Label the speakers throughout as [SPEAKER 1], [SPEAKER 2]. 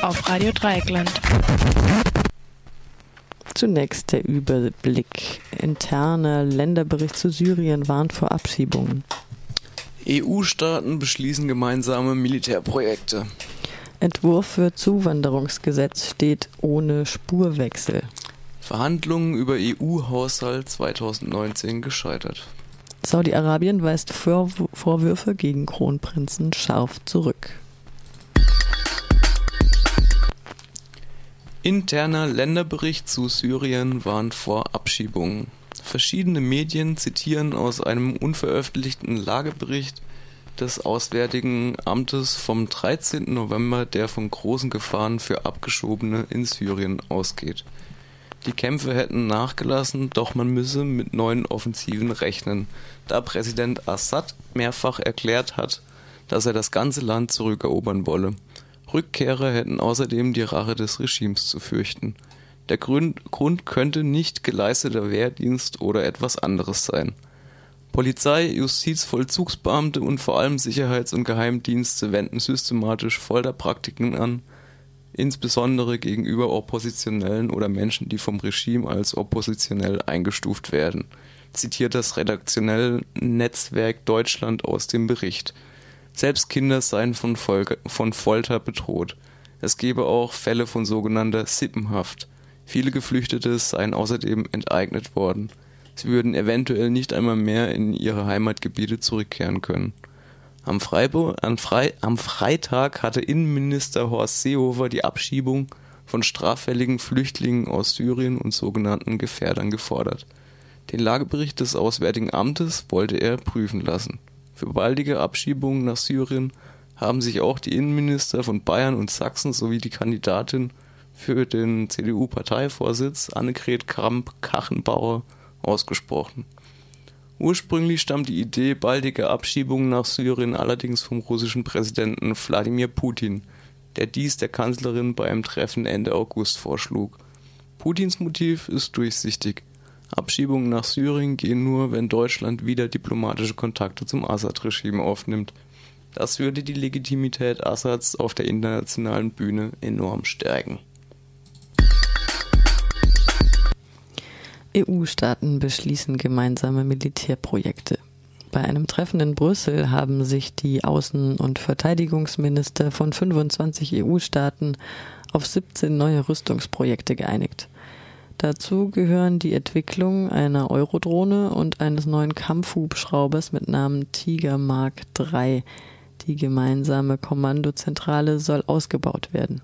[SPEAKER 1] auf Radio Dreieckland.
[SPEAKER 2] Zunächst der Überblick. Interner Länderbericht zu Syrien warnt vor Abschiebungen.
[SPEAKER 3] EU-Staaten beschließen gemeinsame Militärprojekte.
[SPEAKER 2] Entwurf für Zuwanderungsgesetz steht ohne Spurwechsel.
[SPEAKER 3] Verhandlungen über EU-Haushalt 2019 gescheitert.
[SPEAKER 2] Saudi-Arabien weist Vorwürfe gegen Kronprinzen scharf zurück.
[SPEAKER 3] Interner Länderbericht zu Syrien warnt vor Abschiebungen. Verschiedene Medien zitieren aus einem unveröffentlichten Lagebericht des Auswärtigen Amtes vom 13. November, der von großen Gefahren für Abgeschobene in Syrien ausgeht. Die Kämpfe hätten nachgelassen, doch man müsse mit neuen Offensiven rechnen, da Präsident Assad mehrfach erklärt hat, dass er das ganze Land zurückerobern wolle. Rückkehrer hätten außerdem die Rache des Regimes zu fürchten. Der Grund, könnte nicht geleisteter Wehrdienst oder etwas anderes sein. Polizei, Justizvollzugsbeamte und vor allem Sicherheits- und Geheimdienste wenden systematisch Folterpraktiken an, insbesondere gegenüber Oppositionellen oder Menschen, die vom Regime als oppositionell eingestuft werden, zitiert das redaktionelle Netzwerk Deutschland aus dem Bericht. Selbst Kinder seien von, von Folter bedroht. Es gebe auch Fälle von sogenannter Sippenhaft. Viele Geflüchtete seien außerdem enteignet worden. Sie würden eventuell nicht einmal mehr in ihre Heimatgebiete zurückkehren können. Am, Freiburg, Fre am Freitag hatte Innenminister Horst Seehofer die Abschiebung von straffälligen Flüchtlingen aus Syrien und sogenannten Gefährdern gefordert. Den Lagebericht des Auswärtigen Amtes wollte er prüfen lassen. Für baldige Abschiebungen nach Syrien haben sich auch die Innenminister von Bayern und Sachsen sowie die Kandidatin für den CDU-Parteivorsitz Annegret Kramp-Kachenbauer ausgesprochen. Ursprünglich stammt die Idee baldiger Abschiebungen nach Syrien allerdings vom russischen Präsidenten Wladimir Putin, der dies der Kanzlerin bei einem Treffen Ende August vorschlug. Putins Motiv ist durchsichtig. Abschiebungen nach Syrien gehen nur, wenn Deutschland wieder diplomatische Kontakte zum Assad-Regime aufnimmt. Das würde die Legitimität Assads auf der internationalen Bühne enorm stärken.
[SPEAKER 2] EU-Staaten beschließen gemeinsame Militärprojekte. Bei einem Treffen in Brüssel haben sich die Außen- und Verteidigungsminister von 25 EU-Staaten auf 17 neue Rüstungsprojekte geeinigt. Dazu gehören die Entwicklung einer Eurodrohne und eines neuen Kampfhubschraubers mit Namen Tiger Mark III. Die gemeinsame Kommandozentrale soll ausgebaut werden.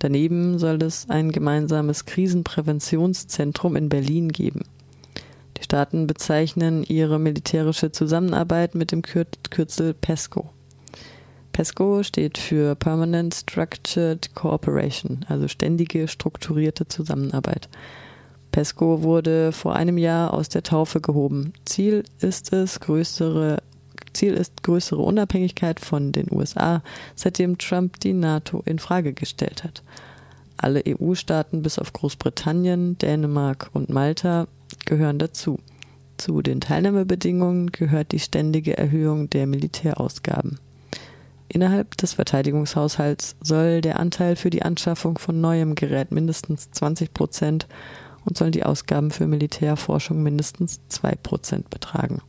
[SPEAKER 2] Daneben soll es ein gemeinsames Krisenpräventionszentrum in Berlin geben. Die Staaten bezeichnen ihre militärische Zusammenarbeit mit dem Kürzel PESCO. PESCO steht für Permanent Structured Cooperation, also ständige strukturierte Zusammenarbeit. PESCO wurde vor einem Jahr aus der Taufe gehoben. Ziel ist es, größere Ziel ist größere Unabhängigkeit von den USA, seitdem Trump die NATO in Frage gestellt hat. Alle EU-Staaten bis auf Großbritannien, Dänemark und Malta gehören dazu. Zu den Teilnahmebedingungen gehört die ständige Erhöhung der Militärausgaben. Innerhalb des Verteidigungshaushalts soll der Anteil für die Anschaffung von neuem Gerät mindestens 20 Prozent und sollen die Ausgaben für Militärforschung mindestens 2 Prozent betragen.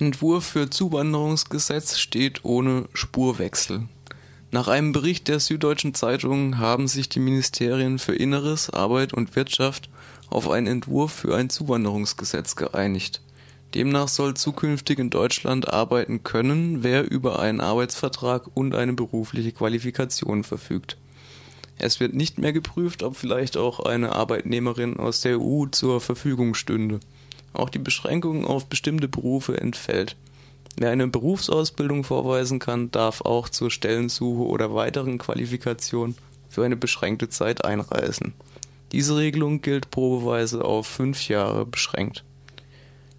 [SPEAKER 3] Entwurf für Zuwanderungsgesetz steht ohne Spurwechsel. Nach einem Bericht der Süddeutschen Zeitung haben sich die Ministerien für Inneres, Arbeit und Wirtschaft auf einen Entwurf für ein Zuwanderungsgesetz geeinigt. Demnach soll zukünftig in Deutschland arbeiten können, wer über einen Arbeitsvertrag und eine berufliche Qualifikation verfügt. Es wird nicht mehr geprüft, ob vielleicht auch eine Arbeitnehmerin aus der EU zur Verfügung stünde. Auch die Beschränkung auf bestimmte Berufe entfällt. Wer eine Berufsausbildung vorweisen kann, darf auch zur Stellensuche oder weiteren Qualifikation für eine beschränkte Zeit einreisen. Diese Regelung gilt probeweise auf fünf Jahre beschränkt.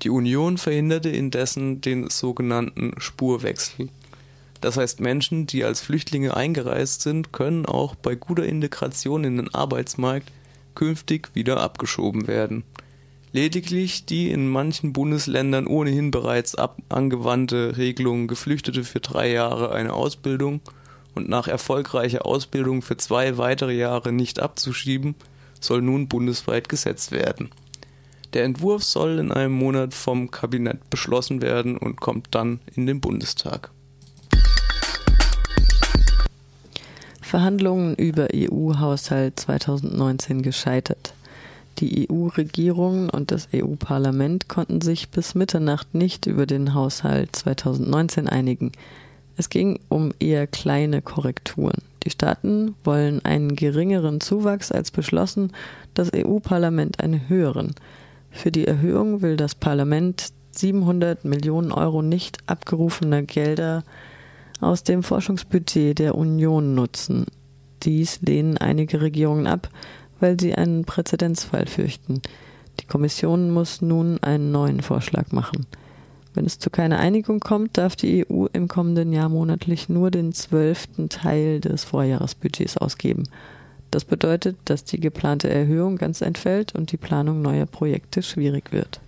[SPEAKER 3] Die Union verhinderte indessen den sogenannten Spurwechsel. Das heißt, Menschen, die als Flüchtlinge eingereist sind, können auch bei guter Integration in den Arbeitsmarkt künftig wieder abgeschoben werden. Lediglich die in manchen Bundesländern ohnehin bereits angewandte Regelung, Geflüchtete für drei Jahre eine Ausbildung und nach erfolgreicher Ausbildung für zwei weitere Jahre nicht abzuschieben, soll nun bundesweit gesetzt werden. Der Entwurf soll in einem Monat vom Kabinett beschlossen werden und kommt dann in den Bundestag.
[SPEAKER 2] Verhandlungen über EU-Haushalt 2019 gescheitert. Die EU-Regierung und das EU-Parlament konnten sich bis Mitternacht nicht über den Haushalt 2019 einigen. Es ging um eher kleine Korrekturen. Die Staaten wollen einen geringeren Zuwachs als beschlossen, das EU-Parlament einen höheren. Für die Erhöhung will das Parlament 700 Millionen Euro nicht abgerufener Gelder aus dem Forschungsbudget der Union nutzen. Dies lehnen einige Regierungen ab, weil sie einen Präzedenzfall fürchten. Die Kommission muss nun einen neuen Vorschlag machen. Wenn es zu keiner Einigung kommt, darf die EU im kommenden Jahr monatlich nur den zwölften Teil des Vorjahresbudgets ausgeben. Das bedeutet, dass die geplante Erhöhung ganz entfällt und die Planung neuer Projekte schwierig wird.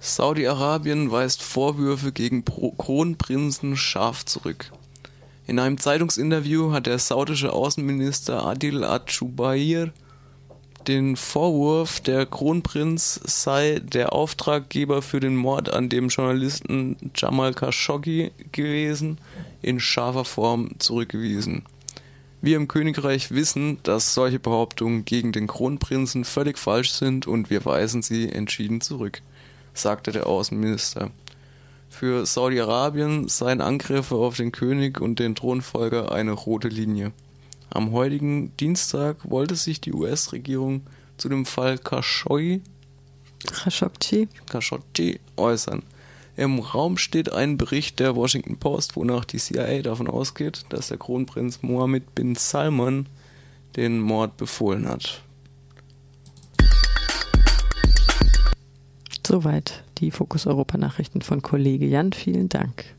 [SPEAKER 3] Saudi-Arabien weist Vorwürfe gegen Pro Kronprinzen scharf zurück. In einem Zeitungsinterview hat der saudische Außenminister Adil Achubair den Vorwurf, der Kronprinz sei der Auftraggeber für den Mord an dem Journalisten Jamal Khashoggi gewesen, in scharfer Form zurückgewiesen. Wir im Königreich wissen, dass solche Behauptungen gegen den Kronprinzen völlig falsch sind und wir weisen sie entschieden zurück, sagte der Außenminister. Für Saudi-Arabien seien Angriffe auf den König und den Thronfolger eine rote Linie. Am heutigen Dienstag wollte sich die US-Regierung zu dem Fall Khashoggi
[SPEAKER 2] Khashoggi.
[SPEAKER 3] Khashoggi äußern. Im Raum steht ein Bericht der Washington Post, wonach die CIA davon ausgeht, dass der Kronprinz Mohammed bin Salman den Mord befohlen hat.
[SPEAKER 2] Soweit die Fokus Europa Nachrichten von Kollege Jan. Vielen Dank.